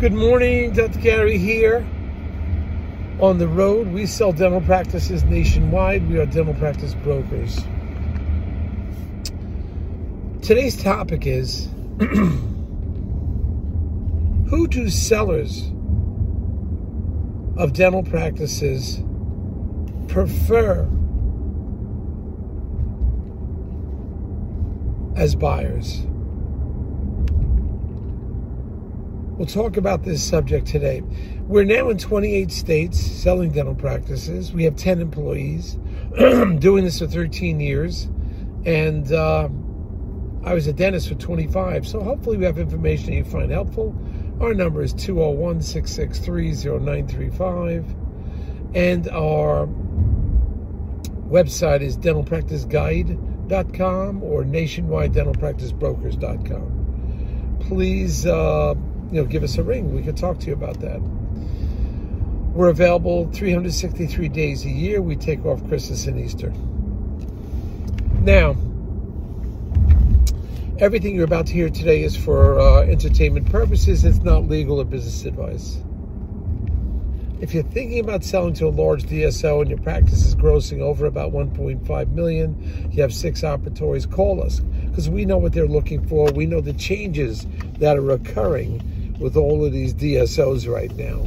Good morning, Dr. Gary here. On the road, we sell dental practices nationwide. We are dental practice brokers. Today's topic is who do sellers of dental practices prefer as buyers? We'll talk about this subject today. We're now in 28 states selling dental practices. We have 10 employees, doing this for 13 years. And uh, I was a dentist for 25. So hopefully, we have information you find helpful. Our number is 201 663 0935. And our website is dentalpracticeguide.com or nationwidedentalpracticebrokers.com. Please. Uh, you know, give us a ring. We could talk to you about that. We're available 363 days a year. We take off Christmas and Easter. Now, everything you're about to hear today is for uh, entertainment purposes. It's not legal or business advice. If you're thinking about selling to a large DSO and your practice is grossing over about 1.5 million, you have six operatories, call us because we know what they're looking for. We know the changes that are occurring with all of these DSOs right now.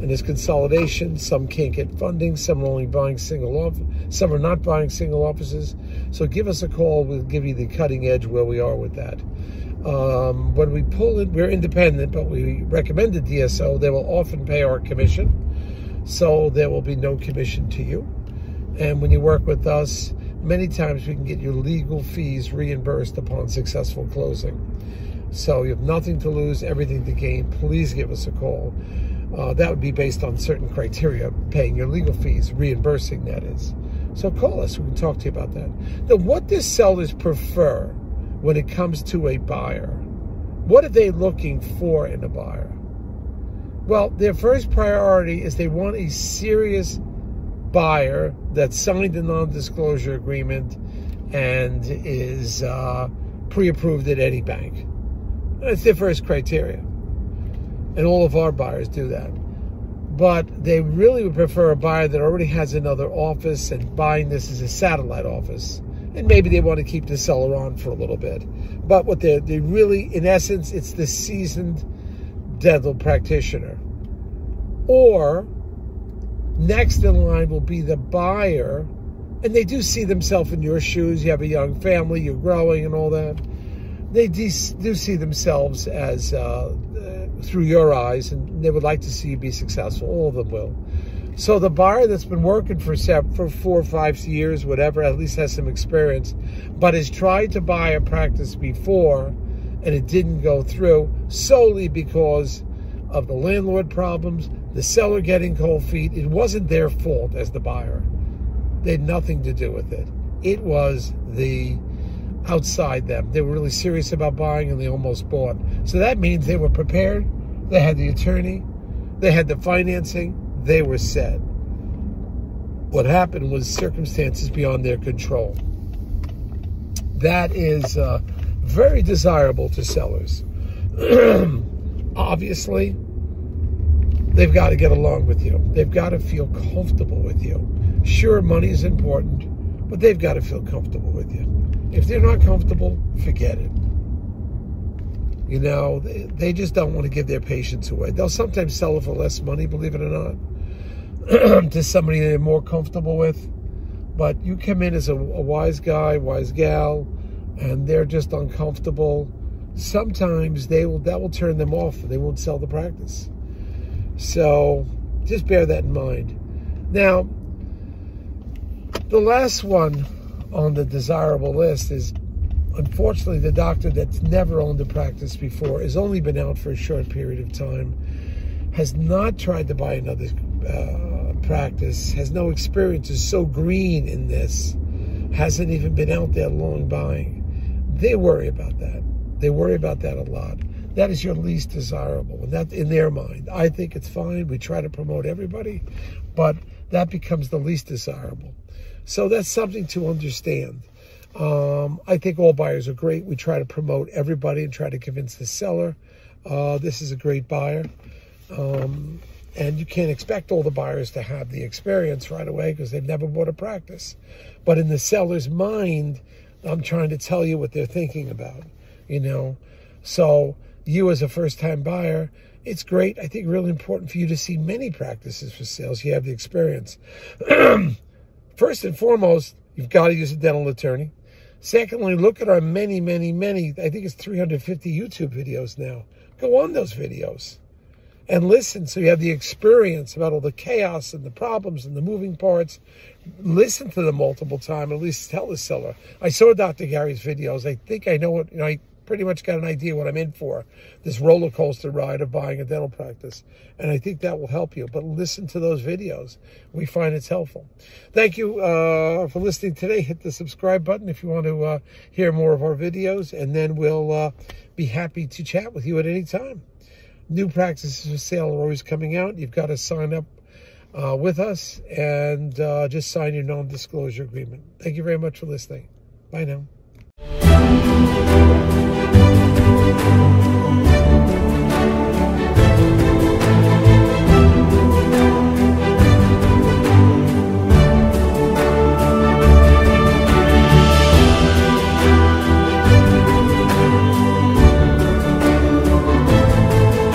And there's consolidation. Some can't get funding. Some are only buying single off. Some are not buying single offices. So give us a call. We'll give you the cutting edge where we are with that. Um, when we pull it, we're independent, but we recommend the DSO. They will often pay our commission, so there will be no commission to you. And when you work with us, many times we can get your legal fees reimbursed upon successful closing. So you have nothing to lose, everything to gain. Please give us a call. Uh, that would be based on certain criteria, paying your legal fees, reimbursing that is. So call us. We can talk to you about that. Now, what do sellers prefer when it comes to a buyer? What are they looking for in a buyer? Well, their first priority is they want a serious buyer that signed a non-disclosure agreement and is uh, pre-approved at any bank. That's their first criteria. And all of our buyers do that. But they really would prefer a buyer that already has another office and buying this as a satellite office. And maybe they want to keep the seller on for a little bit. But what they they really, in essence, it's the seasoned dental practitioner. Or next in line will be the buyer, and they do see themselves in your shoes. You have a young family, you're growing, and all that they do see themselves as uh, through your eyes, and they would like to see you be successful. All of them will. So the buyer that's been working for for four or five years, whatever, at least has some experience, but has tried to buy a practice before, and it didn't go through solely because of the landlord problems, the seller getting cold feet. It wasn't their fault as the buyer. They had nothing to do with it. It was the outside them. They were really serious about buying and they almost bought. So that means they were prepared, they had the attorney, they had the financing, they were set. What happened was circumstances beyond their control. That is uh, very desirable to sellers. Obviously, they've got to get along with you. They've got to feel comfortable with you. Sure, money is important, but they've got to feel comfortable with you. If they're not comfortable, forget it. You know, they, they just don't want to give their patients away. They'll sometimes sell it for less money, believe it or not, to somebody they're more comfortable with. But you come in as a, a wise guy, wise gal, and they're just uncomfortable. Sometimes they will that will turn them off. They won't sell the practice. So just bear that in mind. Now, the last one on the desirable list is unfortunately the doctor that's never owned a practice before has only been out for a short period of time has not tried to buy another uh, practice has no experience is so green in this hasn't even been out there long buying. They worry about that. They worry about that a lot. That is your least desirable and that in their mind i think it's fine. We try to promote everybody but that becomes the least desirable so that's something to understand. Um, I think all buyers are great. We try to promote everybody and try to convince the seller uh, this is a great buyer. Um, and you can't expect all the buyers to have the experience right away because they've never bought a practice. But in the seller's mind, I'm trying to tell you what they're thinking about, you know. So you as a first-time buyer, it's great. I think really important for you to see many practices for sales. You have the experience. First and foremost, you've got to use a dental attorney. Secondly, look at our many, many, many, I think it's 350 YouTube videos now. Go on those videos and listen so you have the experience about all the chaos and the problems and the moving parts. Listen to them multiple times, at least tell the seller. I saw Dr. Gary's videos. I think I know what, you know, I pretty much got an idea what I'm in for. This roller coaster ride of buying a dental practice. And I think that will help you. But listen to those videos. We find it's helpful. Thank you uh, for listening today. Hit the subscribe button if you want to uh, hear more of our videos. And then we'll uh, be happy to chat with you at any time. New practices for sale are always coming out. You've got to sign up uh, with us and uh, just sign your non-disclosure agreement. Thank you very much for listening. Bye now. Música